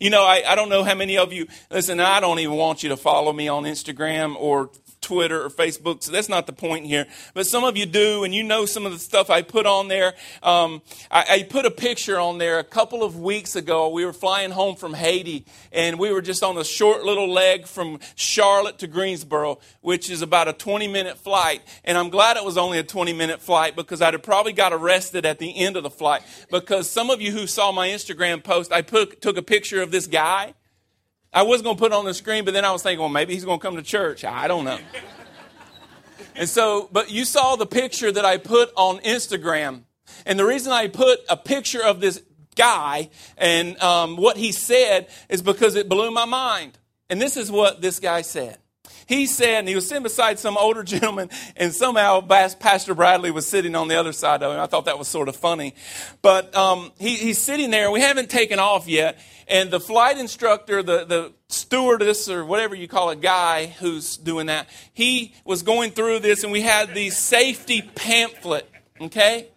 You know, I, I don't know how many of you, listen, I don't even want you to follow me on Instagram or Twitter or Facebook, so that's not the point here. But some of you do, and you know some of the stuff I put on there. Um, I, I, put a picture on there a couple of weeks ago. We were flying home from Haiti, and we were just on a short little leg from Charlotte to Greensboro, which is about a 20 minute flight. And I'm glad it was only a 20 minute flight because I'd have probably got arrested at the end of the flight. Because some of you who saw my Instagram post, I put, took a picture of this guy I was going to put it on the screen, but then I was thinking, well, maybe he's going to come to church. I don't know. and so, but you saw the picture that I put on Instagram. And the reason I put a picture of this guy and um, what he said is because it blew my mind. And this is what this guy said. He said, and he was sitting beside some older gentleman, and somehow Pastor Bradley was sitting on the other side of him. I thought that was sort of funny. But um, he, he's sitting there, we haven't taken off yet. And the flight instructor, the, the stewardess, or whatever you call a guy who's doing that, he was going through this, and we had the safety pamphlet, okay?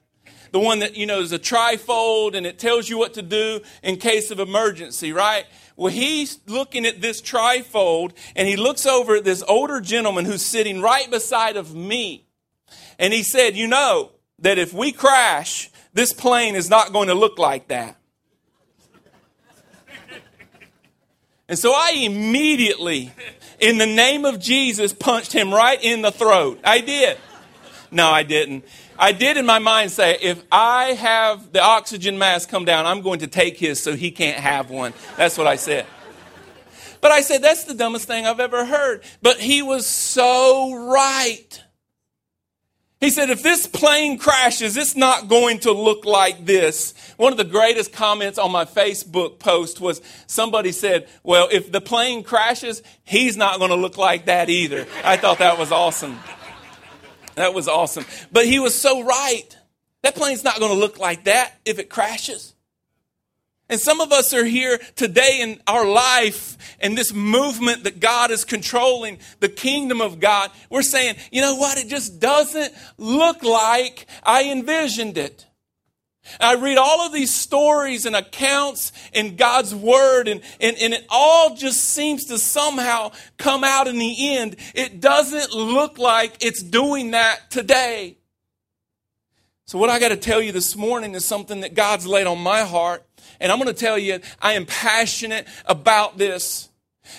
The one that, you know, is a trifold and it tells you what to do in case of emergency, right? Well, he's looking at this trifold and he looks over at this older gentleman who's sitting right beside of me. And he said, you know, that if we crash, this plane is not going to look like that. And so I immediately, in the name of Jesus, punched him right in the throat. I did. No, I didn't. I did in my mind say, if I have the oxygen mask come down, I'm going to take his so he can't have one. That's what I said. But I said, that's the dumbest thing I've ever heard. But he was so right. He said, if this plane crashes, it's not going to look like this. One of the greatest comments on my Facebook post was somebody said, well, if the plane crashes, he's not going to look like that either. I thought that was awesome. That was awesome. But he was so right. That plane's not going to look like that if it crashes. And some of us are here today in our life and this movement that God is controlling, the kingdom of God. We're saying, you know what? It just doesn't look like I envisioned it. I read all of these stories and accounts in God's Word, and, and, and it all just seems to somehow come out in the end. It doesn't look like it's doing that today. So, what I got to tell you this morning is something that God's laid on my heart and I'm going to tell you, I am passionate about this.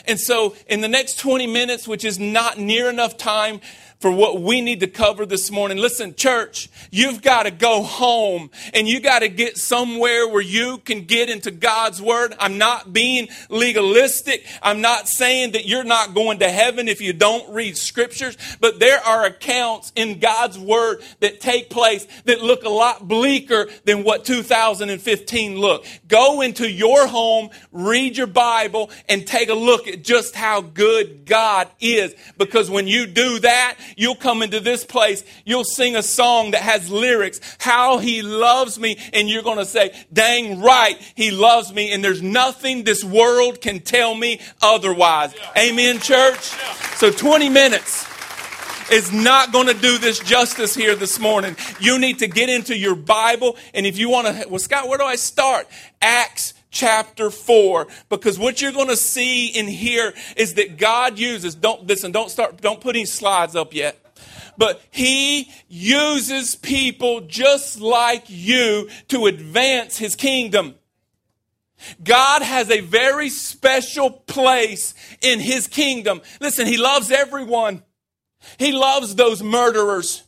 And so, in the next 20 minutes, which is not near enough time for what we need to cover this morning. Listen, church, you've got to go home and you got to get somewhere where you can get into God's word. I'm not being legalistic. I'm not saying that you're not going to heaven if you don't read scriptures, but there are accounts in God's word that take place that look a lot bleaker than what 2015 looked. Go into your home, read your Bible, and take a look at just how good God is. Because when you do that, You'll come into this place, you'll sing a song that has lyrics, how he loves me, and you're going to say, dang right, he loves me, and there's nothing this world can tell me otherwise. Yeah. Amen, church? Yeah. So 20 minutes is not going to do this justice here this morning. You need to get into your Bible, and if you want to, well, Scott, where do I start? Acts chapter 4 because what you're going to see in here is that God uses don't listen don't start don't put any slides up yet but he uses people just like you to advance his kingdom. God has a very special place in his kingdom. Listen he loves everyone. He loves those murderers.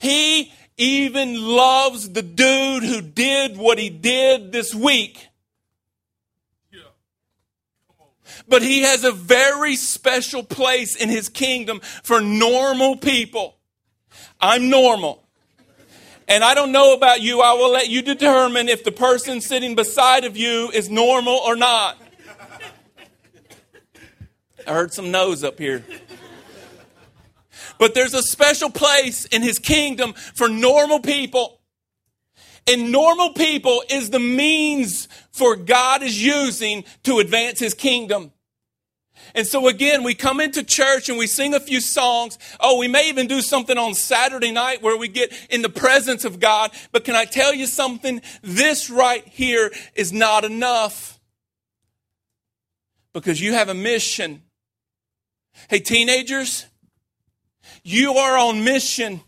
He even loves the dude who did what he did this week but he has a very special place in his kingdom for normal people. I'm normal. And I don't know about you. I will let you determine if the person sitting beside of you is normal or not. I heard some no's up here. But there's a special place in his kingdom for normal people. And normal people is the means for God is using to advance his kingdom. And so again, we come into church and we sing a few songs. Oh, we may even do something on Saturday night where we get in the presence of God. But can I tell you something? This right here is not enough. because you have a mission. Hey, teenagers, you are on mission.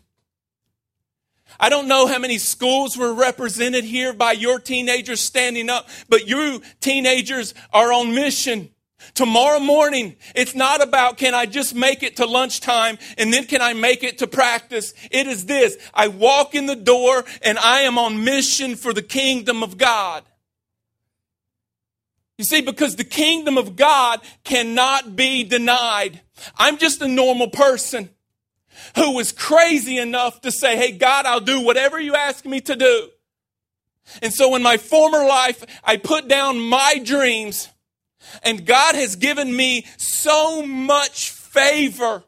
I don't know how many schools were represented here by your teenagers standing up, but you teenagers are on mission. Tomorrow morning, it's not about can I just make it to lunchtime and then can I make it to practice? It is this. I walk in the door and I am on mission for the kingdom of God. You see, because the kingdom of God cannot be denied. I'm just a normal person who was crazy enough to say, Hey, God, I'll do whatever you ask me to do. And so in my former life, I put down my dreams and God has given me so much favor.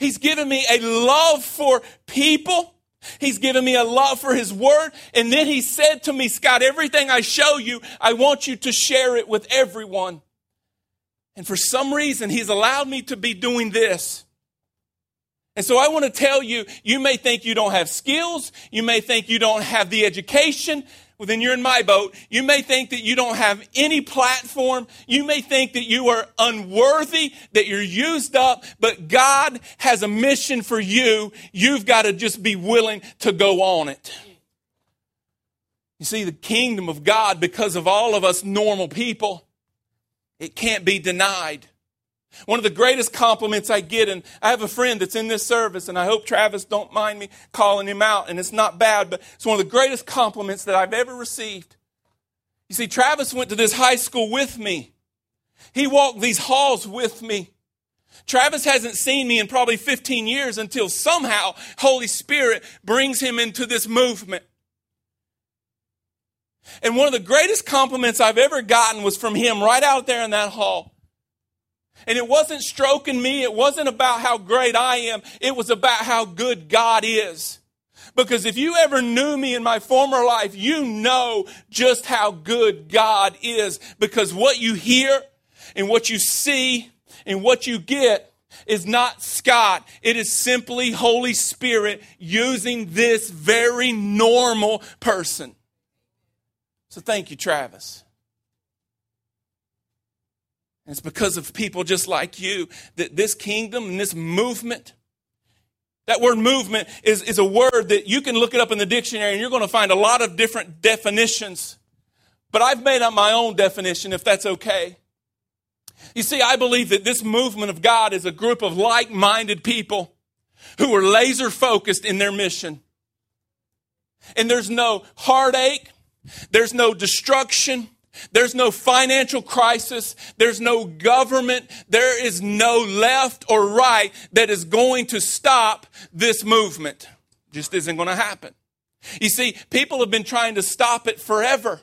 He's given me a love for people. He's given me a love for His Word. And then He said to me, Scott, everything I show you, I want you to share it with everyone. And for some reason, He's allowed me to be doing this. And so I want to tell you, you may think you don't have skills. You may think you don't have the education well, then you're in my boat. You may think that you don't have any platform. You may think that you are unworthy, that you're used up, but God has a mission for you. You've got to just be willing to go on it. You see, the kingdom of God, because of all of us normal people, it can't be denied. One of the greatest compliments I get, and I have a friend that's in this service, and I hope Travis don't mind me calling him out, and it's not bad, but it's one of the greatest compliments that I've ever received. You see, Travis went to this high school with me. He walked these halls with me. Travis hasn't seen me in probably 15 years until somehow Holy Spirit brings him into this movement. And one of the greatest compliments I've ever gotten was from him right out there in that hall. And it wasn't stroking me. It wasn't about how great I am. It was about how good God is. Because if you ever knew me in my former life, you know just how good God is. Because what you hear and what you see and what you get is not Scott. It is simply Holy Spirit using this very normal person. So thank you, Travis. And it's because of people just like you that this kingdom and this movement, that word movement is, is a word that you can look it up in the dictionary and you're going to find a lot of different definitions. But I've made up my own definition if that's okay. You see, I believe that this movement of God is a group of like minded people who are laser focused in their mission. And there's no heartache, there's no destruction, there's no financial crisis. There's no government. There is no left or right that is going to stop this movement. Just isn't going to happen. You see, people have been trying to stop it forever.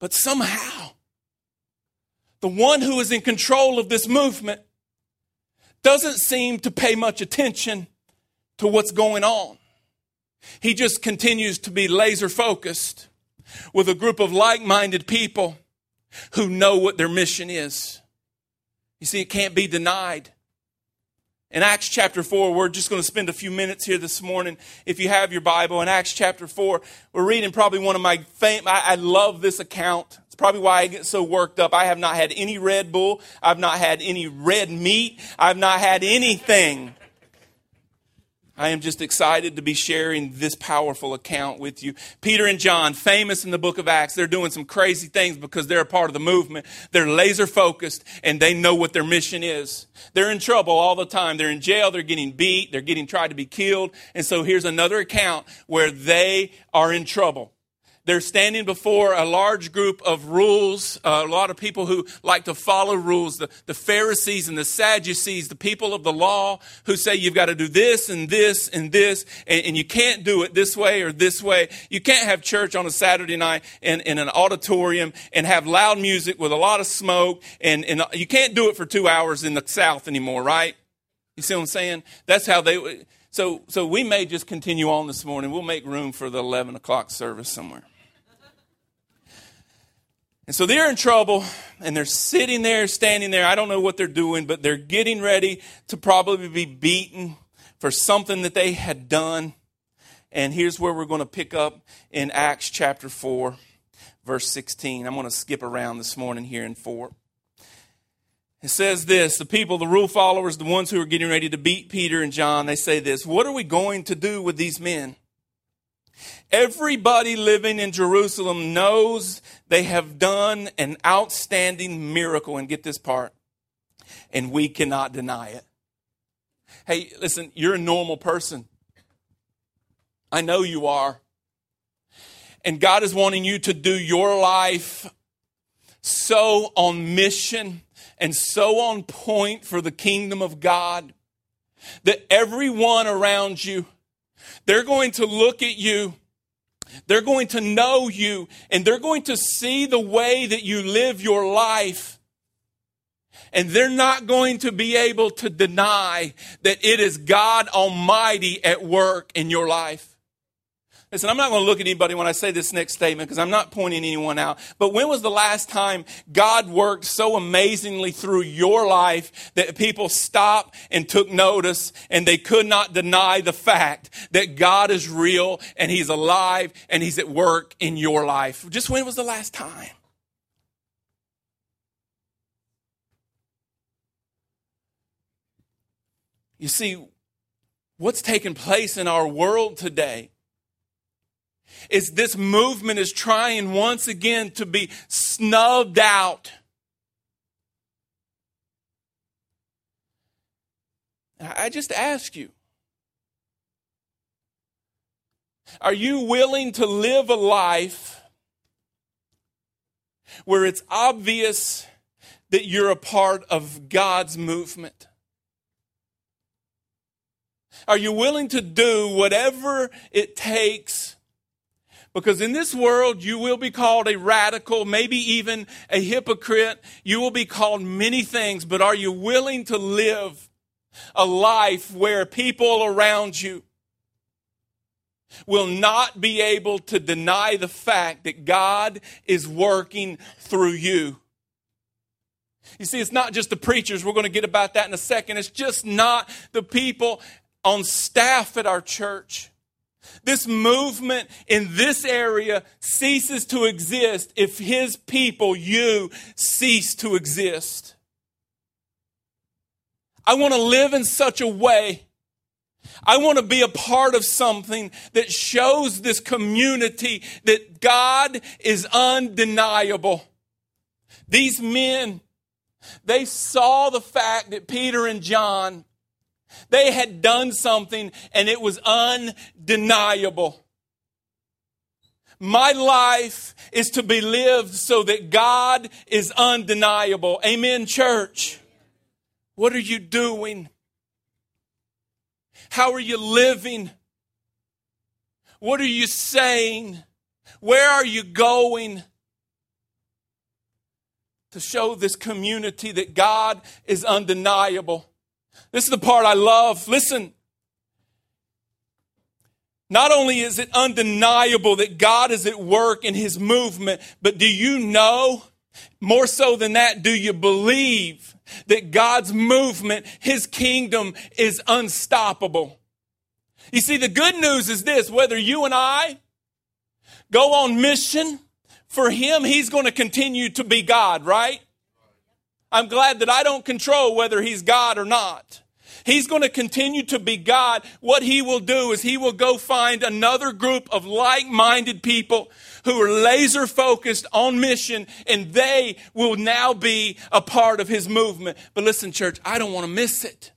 But somehow, the one who is in control of this movement doesn't seem to pay much attention to what's going on. He just continues to be laser focused with a group of like minded people who know what their mission is. You see, it can't be denied. In Acts chapter 4, we're just going to spend a few minutes here this morning. If you have your Bible, in Acts chapter 4, we're reading probably one of my fam- I, I love this account. It's probably why I get so worked up. I have not had any Red Bull. I've not had any red meat. I've not had anything I am just excited to be sharing this powerful account with you. Peter and John, famous in the book of Acts, they're doing some crazy things because they're a part of the movement. They're laser focused and they know what their mission is. They're in trouble all the time. They're in jail. They're getting beat. They're getting tried to be killed. And so here's another account where they are in trouble. They're standing before a large group of rules, uh, a lot of people who like to follow rules, the, the Pharisees and the Sadducees, the people of the law who say you've got to do this and this and this, and, and you can't do it this way or this way. You can't have church on a Saturday night in, in an auditorium and have loud music with a lot of smoke, and, and you can't do it for two hours in the South anymore, right? You see what I'm saying? That's how they. So, so we may just continue on this morning. We'll make room for the 11 o'clock service somewhere. And so they're in trouble and they're sitting there, standing there. I don't know what they're doing, but they're getting ready to probably be beaten for something that they had done. And here's where we're going to pick up in Acts chapter 4, verse 16. I'm going to skip around this morning here in 4. It says this the people, the rule followers, the ones who are getting ready to beat Peter and John, they say this What are we going to do with these men? Everybody living in Jerusalem knows they have done an outstanding miracle. And get this part, and we cannot deny it. Hey, listen, you're a normal person. I know you are. And God is wanting you to do your life so on mission and so on point for the kingdom of God that everyone around you, they're going to look at you, they're going to know you, and they're going to see the way that you live your life. And they're not going to be able to deny that it is God Almighty at work in your life. Listen, I'm not going to look at anybody when I say this next statement because I'm not pointing anyone out. But when was the last time God worked so amazingly through your life that people stopped and took notice and they could not deny the fact that God is real and He's alive and He's at work in your life? Just when was the last time? You see, what's taking place in our world today is this movement is trying once again to be snubbed out. I just ask you are you willing to live a life where it's obvious that you're a part of God's movement? Are you willing to do whatever it takes because in this world, you will be called a radical, maybe even a hypocrite. You will be called many things, but are you willing to live a life where people around you will not be able to deny the fact that God is working through you? You see, it's not just the preachers. We're going to get about that in a second. It's just not the people on staff at our church. This movement in this area ceases to exist if his people, you, cease to exist. I want to live in such a way. I want to be a part of something that shows this community that God is undeniable. These men, they saw the fact that Peter and John they had done something and it was undeniable. My life is to be lived so that God is undeniable. Amen, church. What are you doing? How are you living? What are you saying? Where are you going? To show this community that God is undeniable. This is the part I love. Listen. Not only is it undeniable that God is at work in his movement, but do you know, more so than that, do you believe that God's movement, his kingdom is unstoppable? You see, the good news is this whether you and I go on mission for him, he's going to continue to be God, right? I'm glad that I don't control whether he's God or not. He's going to continue to be God. What he will do is he will go find another group of like minded people who are laser focused on mission and they will now be a part of his movement. But listen, church, I don't want to miss it.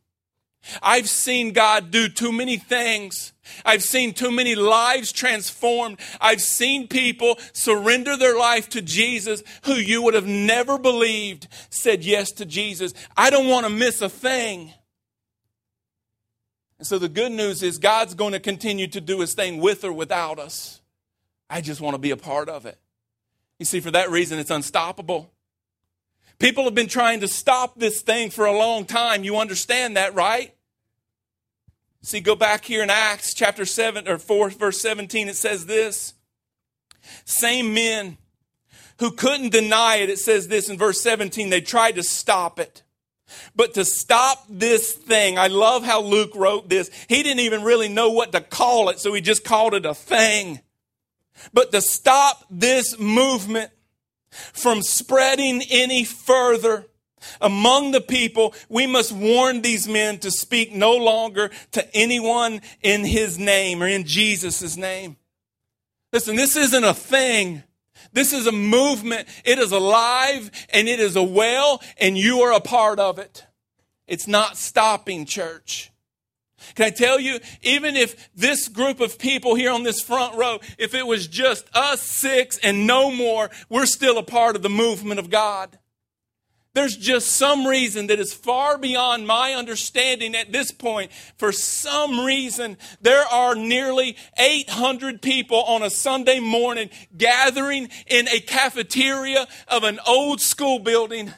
I've seen God do too many things. I've seen too many lives transformed. I've seen people surrender their life to Jesus who you would have never believed said yes to Jesus. I don't want to miss a thing. And so the good news is God's going to continue to do his thing with or without us. I just want to be a part of it. You see, for that reason, it's unstoppable. People have been trying to stop this thing for a long time. You understand that, right? See, go back here in Acts chapter 7 or 4, verse 17, it says this. Same men who couldn't deny it, it says this in verse 17, they tried to stop it. But to stop this thing, I love how Luke wrote this. He didn't even really know what to call it, so he just called it a thing. But to stop this movement from spreading any further among the people, we must warn these men to speak no longer to anyone in his name or in Jesus' name. Listen, this isn't a thing. This is a movement. It is alive and it is a well, and you are a part of it. It's not stopping, church. Can I tell you, even if this group of people here on this front row, if it was just us six and no more, we're still a part of the movement of God. There's just some reason that is far beyond my understanding at this point. For some reason, there are nearly 800 people on a Sunday morning gathering in a cafeteria of an old school building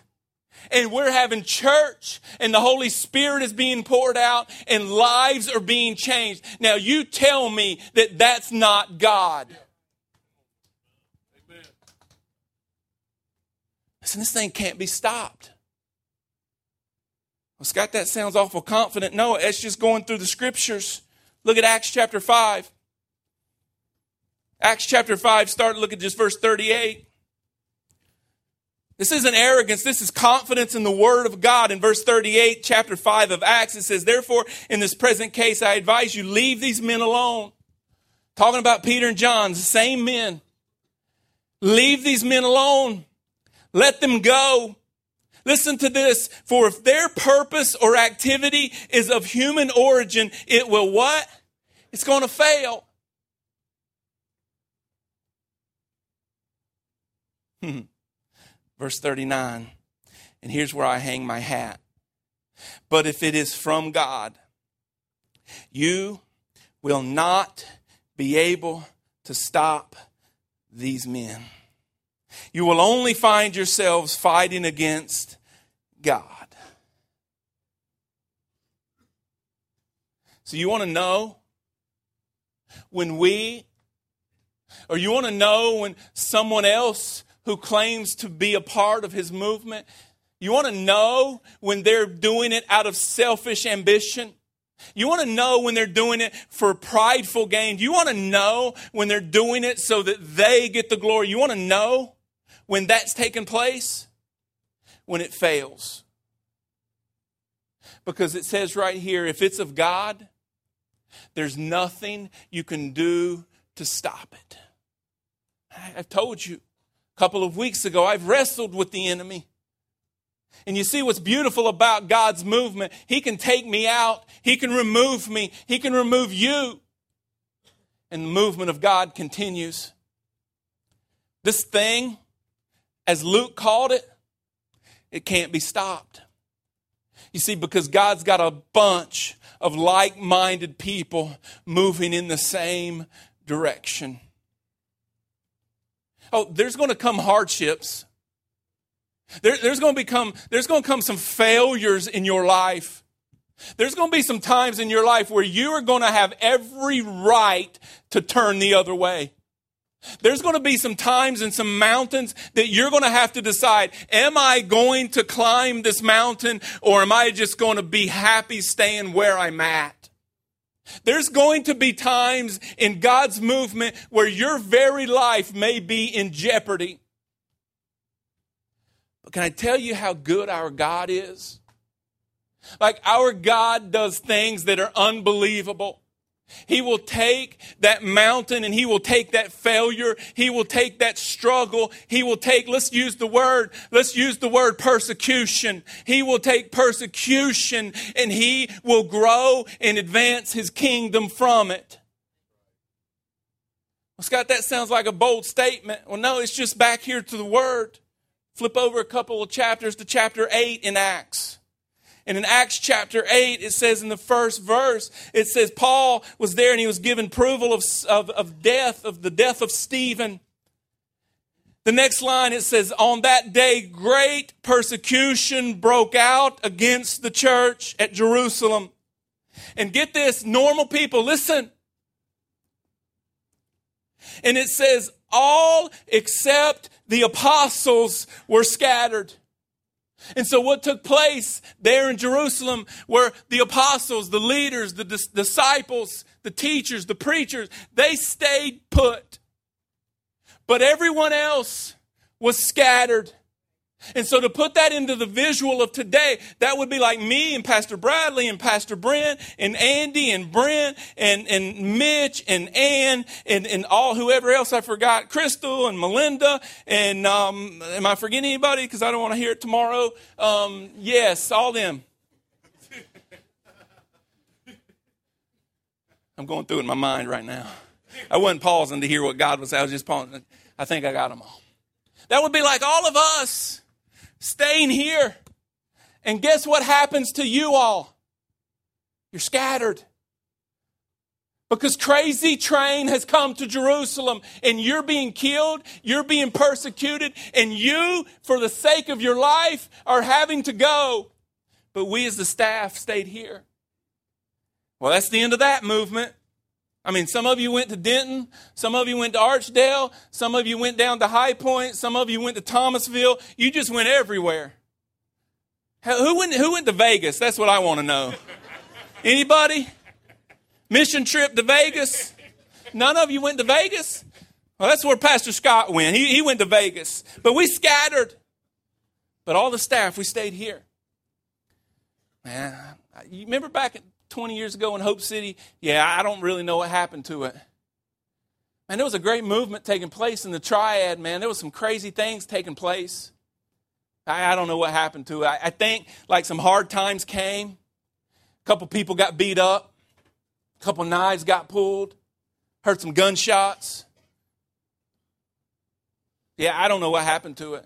and we're having church and the Holy Spirit is being poured out and lives are being changed. Now you tell me that that's not God. Listen, this thing can't be stopped. Well, Scott, that sounds awful confident. No, it's just going through the scriptures. Look at Acts chapter 5. Acts chapter 5, start look at just verse 38. This isn't arrogance. This is confidence in the word of God. In verse 38, chapter 5 of Acts, it says, Therefore, in this present case, I advise you, leave these men alone. Talking about Peter and John, the same men. Leave these men alone. Let them go. Listen to this. For if their purpose or activity is of human origin, it will what? It's going to fail. Hmm. Verse 39. And here's where I hang my hat. But if it is from God, you will not be able to stop these men. You will only find yourselves fighting against God. So, you want to know when we, or you want to know when someone else who claims to be a part of his movement. You want to know when they're doing it out of selfish ambition? You want to know when they're doing it for prideful gain? You want to know when they're doing it so that they get the glory? You want to know when that's taken place? When it fails. Because it says right here if it's of God, there's nothing you can do to stop it. I've told you, a couple of weeks ago, I've wrestled with the enemy. And you see what's beautiful about God's movement? He can take me out, He can remove me, He can remove you. And the movement of God continues. This thing, as Luke called it, it can't be stopped. You see, because God's got a bunch of like minded people moving in the same direction. Oh, there's going to come hardships. There, there's going to become, there's going to come some failures in your life. There's going to be some times in your life where you are going to have every right to turn the other way. There's going to be some times and some mountains that you're going to have to decide, am I going to climb this mountain or am I just going to be happy staying where I'm at? There's going to be times in God's movement where your very life may be in jeopardy. But can I tell you how good our God is? Like, our God does things that are unbelievable. He will take that mountain and he will take that failure. He will take that struggle. He will take, let's use the word, let's use the word persecution. He will take persecution and he will grow and advance his kingdom from it. Well, Scott, that sounds like a bold statement. Well, no, it's just back here to the word. Flip over a couple of chapters to chapter 8 in Acts. And in Acts chapter 8, it says in the first verse, it says Paul was there and he was given approval of, of, of death, of the death of Stephen. The next line it says, On that day, great persecution broke out against the church at Jerusalem. And get this, normal people, listen. And it says, All except the apostles were scattered. And so, what took place there in Jerusalem were the apostles, the leaders, the dis- disciples, the teachers, the preachers, they stayed put. but everyone else was scattered. And so to put that into the visual of today, that would be like me and Pastor Bradley and Pastor Brent and Andy and Brent and, and Mitch and Ann and, and all whoever else I forgot, Crystal and Melinda and um, am I forgetting anybody? Because I don't want to hear it tomorrow. Um, yes, all them. I'm going through it in my mind right now. I wasn't pausing to hear what God was saying. I was just pausing. I think I got them all. That would be like all of us staying here. And guess what happens to you all? You're scattered. Because crazy train has come to Jerusalem and you're being killed, you're being persecuted, and you, for the sake of your life, are having to go. But we as the staff stayed here. Well, that's the end of that movement. I mean, some of you went to Denton, some of you went to Archdale, some of you went down to High Point, some of you went to Thomasville. You just went everywhere. Who went, who went to Vegas? That's what I want to know. Anybody? Mission trip to Vegas? None of you went to Vegas? Well, that's where Pastor Scott went. He, he went to Vegas. But we scattered. But all the staff, we stayed here. Man, you remember back 20 years ago in Hope City, yeah, I don't really know what happened to it. Man, there was a great movement taking place in the triad, man. There was some crazy things taking place. I, I don't know what happened to it. I, I think like some hard times came. A couple people got beat up. A couple knives got pulled. Heard some gunshots. Yeah, I don't know what happened to it.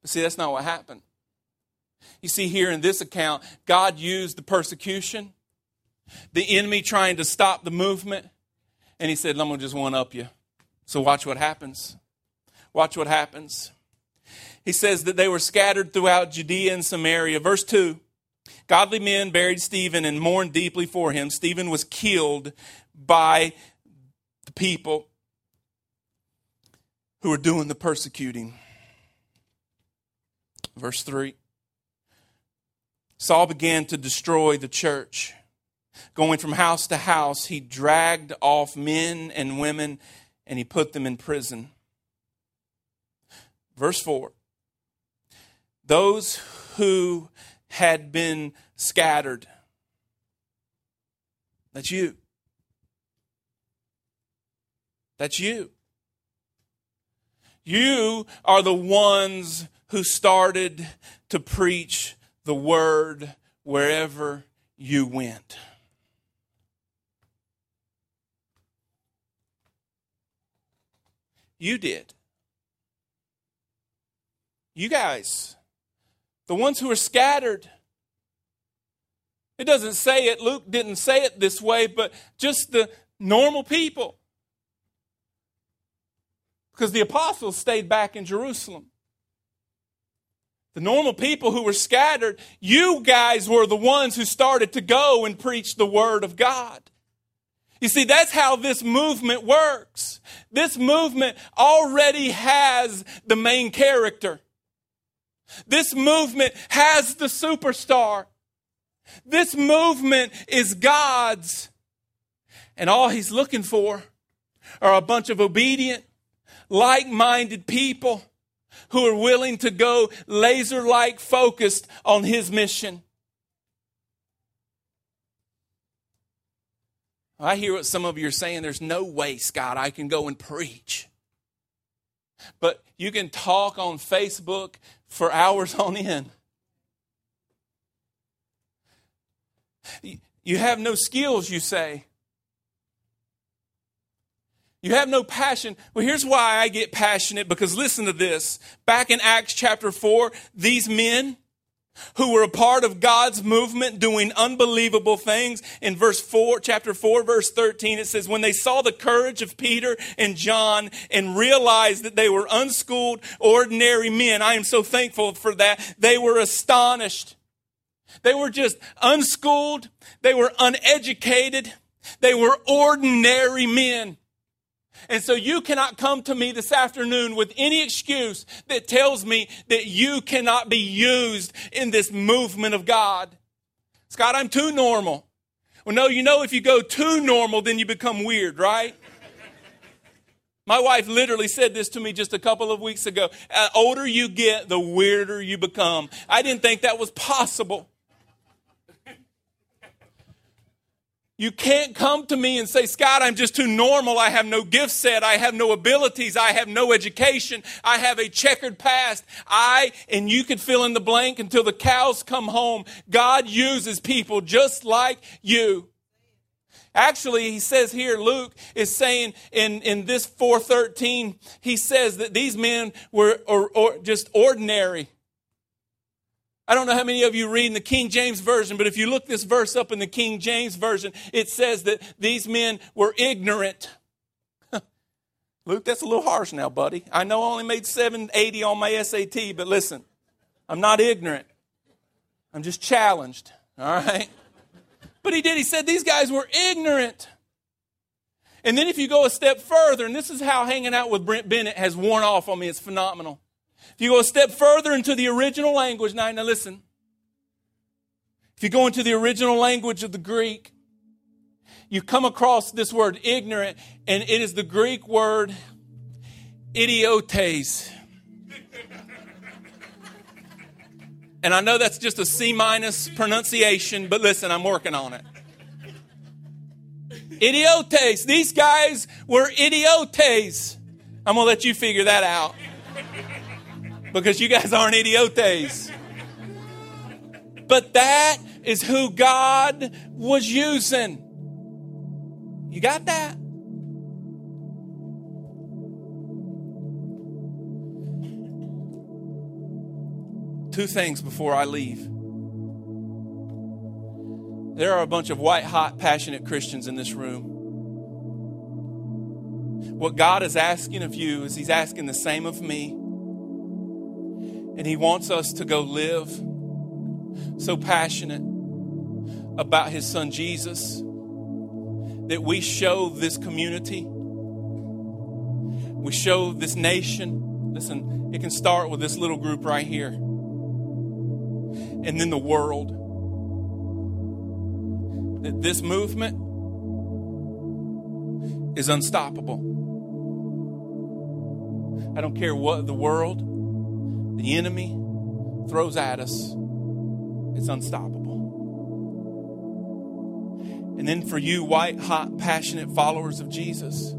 But see, that's not what happened. You see, here in this account, God used the persecution, the enemy trying to stop the movement, and He said, I'm going to just one up you. So watch what happens. Watch what happens. He says that they were scattered throughout Judea and Samaria. Verse 2 Godly men buried Stephen and mourned deeply for him. Stephen was killed by the people who were doing the persecuting. Verse 3 Saul began to destroy the church. Going from house to house, he dragged off men and women and he put them in prison. Verse 4 Those who had been scattered, that's you. That's you. You are the ones who started to preach the word wherever you went. You did. You guys, the ones who are scattered. It doesn't say it, Luke didn't say it this way, but just the normal people. Because the apostles stayed back in Jerusalem the normal people who were scattered, you guys were the ones who started to go and preach the Word of God. You see, that's how this movement works. This movement already has the main character. This movement has the superstar. This movement is God's. And all he's looking for are a bunch of obedient, like minded people who are willing to go laser like focused on his mission. I hear what some of you are saying. There's no way, Scott, I can go and preach. But you can talk on Facebook for hours on end. You have no skills, you say. You have no passion. Well, here's why I get passionate because listen to this. Back in Acts chapter 4, these men who were a part of God's movement doing unbelievable things. In verse 4, chapter 4, verse 13, it says, When they saw the courage of Peter and John and realized that they were unschooled, ordinary men, I am so thankful for that, they were astonished. They were just unschooled, they were uneducated, they were ordinary men. And so you cannot come to me this afternoon with any excuse that tells me that you cannot be used in this movement of God. Scott, I'm too normal. Well, no, you know, if you go too normal, then you become weird, right? My wife literally said this to me just a couple of weeks ago. The older you get, the weirder you become. I didn't think that was possible. You can't come to me and say, Scott, I'm just too normal. I have no gift set. I have no abilities. I have no education. I have a checkered past. I, and you could fill in the blank until the cows come home. God uses people just like you. Actually, he says here, Luke is saying in, in this 413, he says that these men were or, or just ordinary. I don't know how many of you read in the King James Version, but if you look this verse up in the King James Version, it says that these men were ignorant. Luke, that's a little harsh now, buddy. I know I only made 780 on my SAT, but listen, I'm not ignorant. I'm just challenged, all right? But he did. He said these guys were ignorant. And then if you go a step further, and this is how hanging out with Brent Bennett has worn off on me, it's phenomenal. If you go a step further into the original language, now, now listen. If you go into the original language of the Greek, you come across this word ignorant, and it is the Greek word idiotes. And I know that's just a C minus pronunciation, but listen, I'm working on it. Idiotes. These guys were idiotes. I'm going to let you figure that out because you guys aren't idiotes. But that is who God was using. You got that? Two things before I leave. There are a bunch of white hot, passionate Christians in this room. What God is asking of you is He's asking the same of me. And He wants us to go live so passionate about His Son Jesus that we show this community, we show this nation. Listen, it can start with this little group right here, and then the world. That this movement is unstoppable. I don't care what the world the enemy throws at us, it's unstoppable. And then for you, white, hot, passionate followers of Jesus,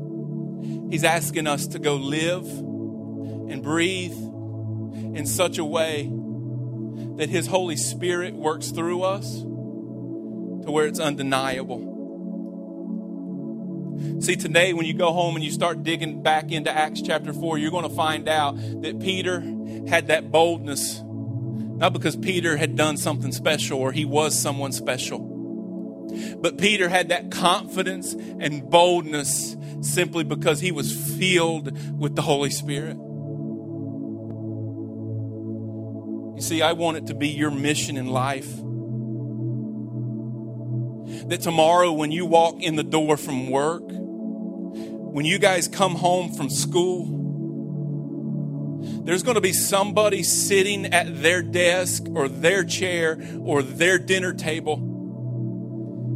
He's asking us to go live and breathe in such a way that His Holy Spirit works through us to where it's undeniable. See, today when you go home and you start digging back into Acts chapter 4, you're going to find out that Peter had that boldness, not because Peter had done something special or he was someone special, but Peter had that confidence and boldness simply because he was filled with the Holy Spirit. You see, I want it to be your mission in life that tomorrow when you walk in the door from work, when you guys come home from school, there's going to be somebody sitting at their desk or their chair or their dinner table.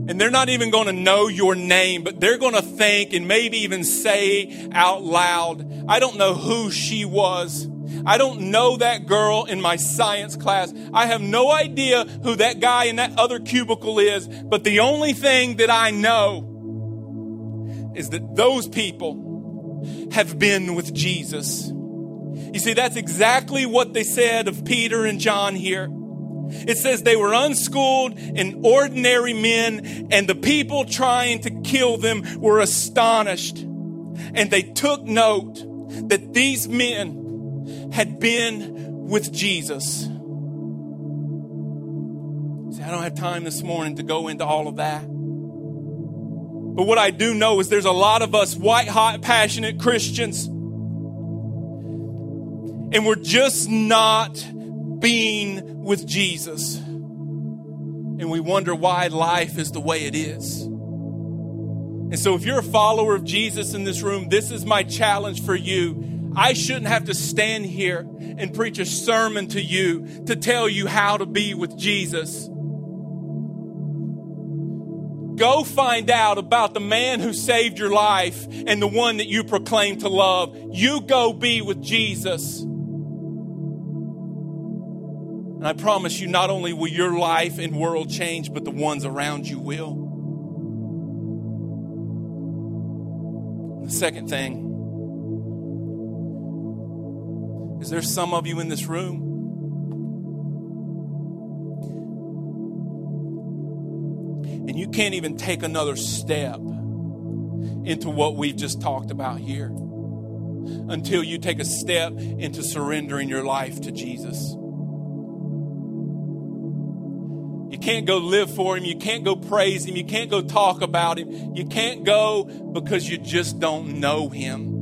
And they're not even going to know your name, but they're going to think and maybe even say out loud, I don't know who she was. I don't know that girl in my science class. I have no idea who that guy in that other cubicle is. But the only thing that I know is that those people have been with Jesus. You see, that's exactly what they said of Peter and John here. It says they were unschooled and ordinary men, and the people trying to kill them were astonished. And they took note that these men had been with Jesus. See, I don't have time this morning to go into all of that. But what I do know is there's a lot of us white hot, passionate Christians. And we're just not being with Jesus. And we wonder why life is the way it is. And so, if you're a follower of Jesus in this room, this is my challenge for you. I shouldn't have to stand here and preach a sermon to you to tell you how to be with Jesus. go find out about the man who saved your life and the one that you proclaim to love. You go be with Jesus. And I promise you, not only will your life and world change, but the ones around you will. The second thing is there some of you in this room and you can't even take another step into what we've just talked about here until you take a step into surrendering your life to Jesus. Can't go live for him. You can't go praise him. You can't go talk about him. You can't go because you just don't know him.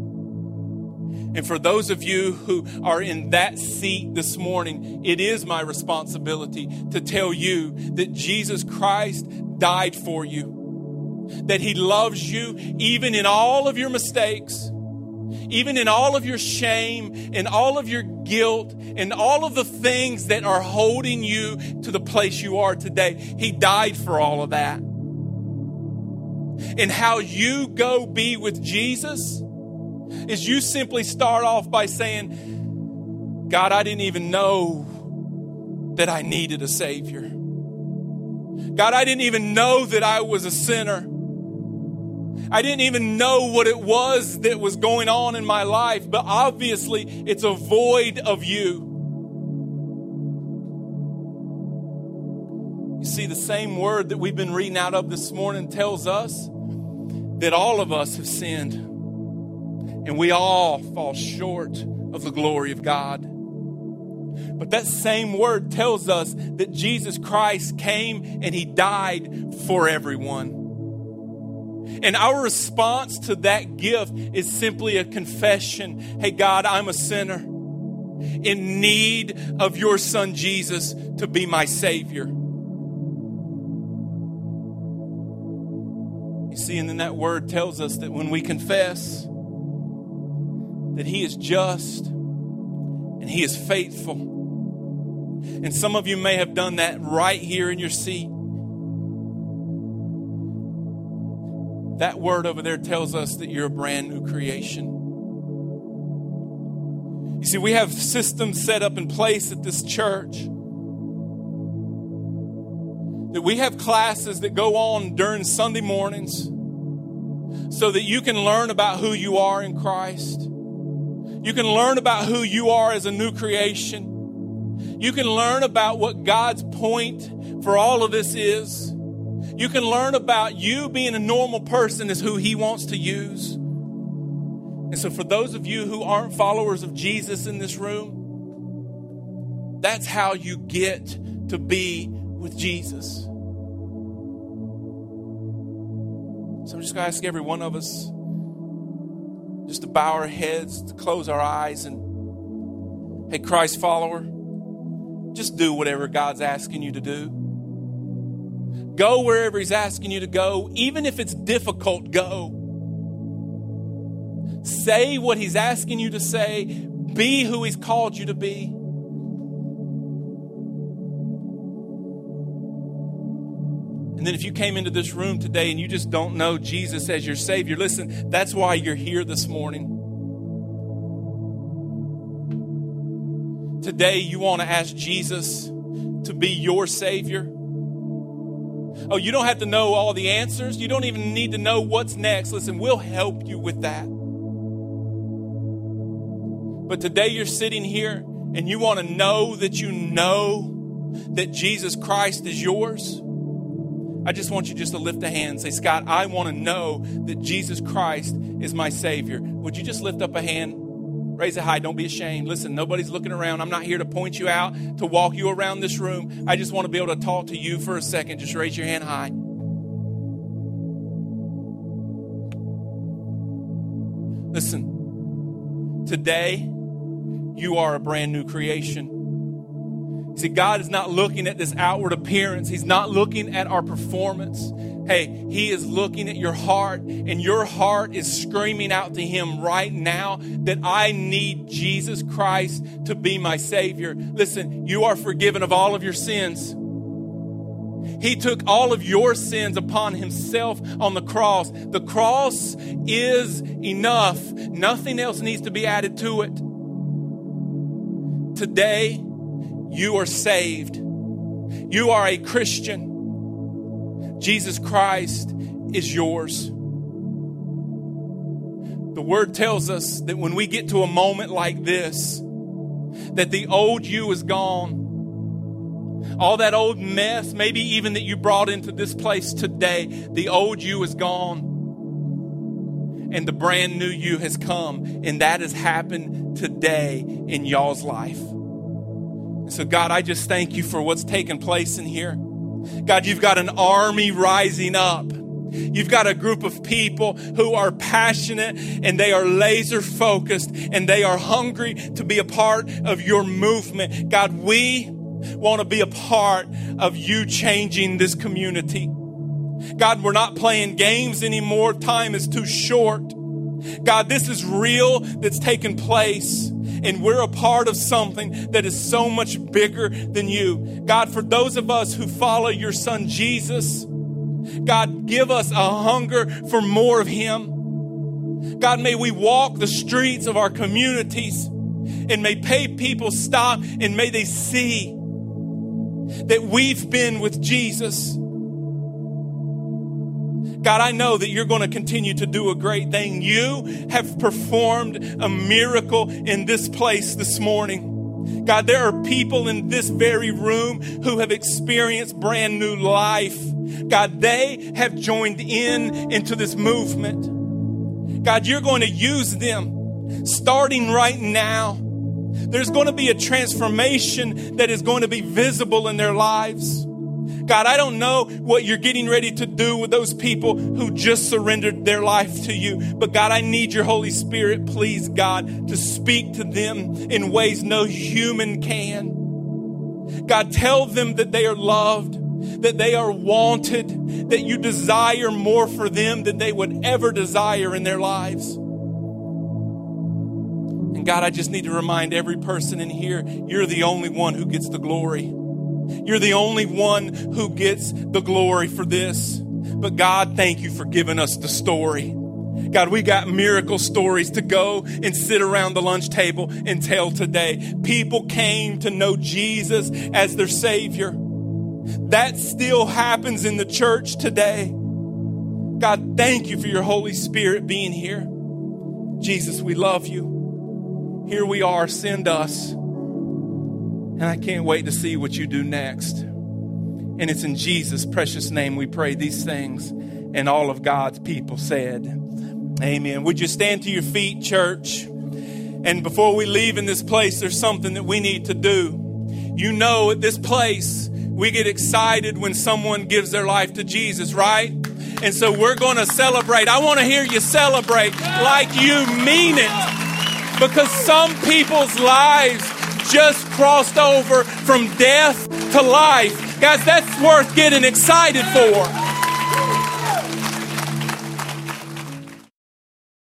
And for those of you who are in that seat this morning, it is my responsibility to tell you that Jesus Christ died for you, that He loves you even in all of your mistakes, even in all of your shame and all of your guilt and all of the things that are holding you to the place you are today. He died for all of that. And how you go be with Jesus is you simply start off by saying, God, I didn't even know that I needed a Savior. God, I didn't even know that I was a sinner. I didn't even know what it was that was going on in my life, but obviously it's a void of you. You see, the same word that we've been reading out of this morning tells us that all of us have sinned and we all fall short of the glory of God. But that same word tells us that Jesus Christ came and he died for everyone. And our response to that gift is simply a confession Hey, God, I'm a sinner in need of your son Jesus to be my Savior. You see, and then that word tells us that when we confess, that He is just and He is faithful. And some of you may have done that right here in your seat. That word over there tells us that you're a brand new creation. You see, we have systems set up in place at this church. That we have classes that go on during Sunday mornings so that you can learn about who you are in Christ. You can learn about who you are as a new creation. You can learn about what God's point for all of this is. You can learn about you being a normal person is who He wants to use. And so, for those of you who aren't followers of Jesus in this room, that's how you get to be with Jesus. So, I'm just going to ask every one of us just to bow our heads, to close our eyes, and hey, Christ follower, just do whatever God's asking you to do. Go wherever He's asking you to go, even if it's difficult, go. Say what He's asking you to say, be who He's called you to be. And then if you came into this room today and you just don't know Jesus as your Savior, listen, that's why you're here this morning. Today, you want to ask Jesus to be your Savior. Oh, you don't have to know all the answers. You don't even need to know what's next. Listen, we'll help you with that. But today, you're sitting here and you want to know that you know that Jesus Christ is yours. I just want you just to lift a hand and say, God, I want to know that Jesus Christ is my Savior. Would you just lift up a hand? Raise it high. Don't be ashamed. Listen, nobody's looking around. I'm not here to point you out, to walk you around this room. I just want to be able to talk to you for a second. Just raise your hand high. Listen, today you are a brand new creation. See, God is not looking at this outward appearance. He's not looking at our performance. Hey, He is looking at your heart, and your heart is screaming out to Him right now that I need Jesus Christ to be my Savior. Listen, you are forgiven of all of your sins. He took all of your sins upon himself on the cross. The cross is enough. Nothing else needs to be added to it. Today, you are saved. You are a Christian. Jesus Christ is yours. The word tells us that when we get to a moment like this, that the old you is gone all that old mess, maybe even that you brought into this place today, the old you is gone. And the brand new you has come. And that has happened today in y'all's life. So, God, I just thank you for what's taking place in here. God, you've got an army rising up. You've got a group of people who are passionate and they are laser focused and they are hungry to be a part of your movement. God, we want to be a part of you changing this community. God, we're not playing games anymore. Time is too short. God, this is real that's taken place. And we're a part of something that is so much bigger than you. God, for those of us who follow your son Jesus, God, give us a hunger for more of him. God, may we walk the streets of our communities and may pay people stop and may they see that we've been with Jesus. God, I know that you're going to continue to do a great thing. You have performed a miracle in this place this morning. God, there are people in this very room who have experienced brand new life. God, they have joined in into this movement. God, you're going to use them starting right now. There's going to be a transformation that is going to be visible in their lives. God, I don't know what you're getting ready to do with those people who just surrendered their life to you. But God, I need your Holy Spirit, please, God, to speak to them in ways no human can. God, tell them that they are loved, that they are wanted, that you desire more for them than they would ever desire in their lives. And God, I just need to remind every person in here, you're the only one who gets the glory. You're the only one who gets the glory for this. But God, thank you for giving us the story. God, we got miracle stories to go and sit around the lunch table and tell today. People came to know Jesus as their Savior. That still happens in the church today. God, thank you for your Holy Spirit being here. Jesus, we love you. Here we are, send us. And I can't wait to see what you do next. And it's in Jesus' precious name we pray these things. And all of God's people said, Amen. Would you stand to your feet, church? And before we leave in this place, there's something that we need to do. You know, at this place, we get excited when someone gives their life to Jesus, right? And so we're going to celebrate. I want to hear you celebrate like you mean it because some people's lives just crossed over from death to life. Guys, that's worth getting excited for.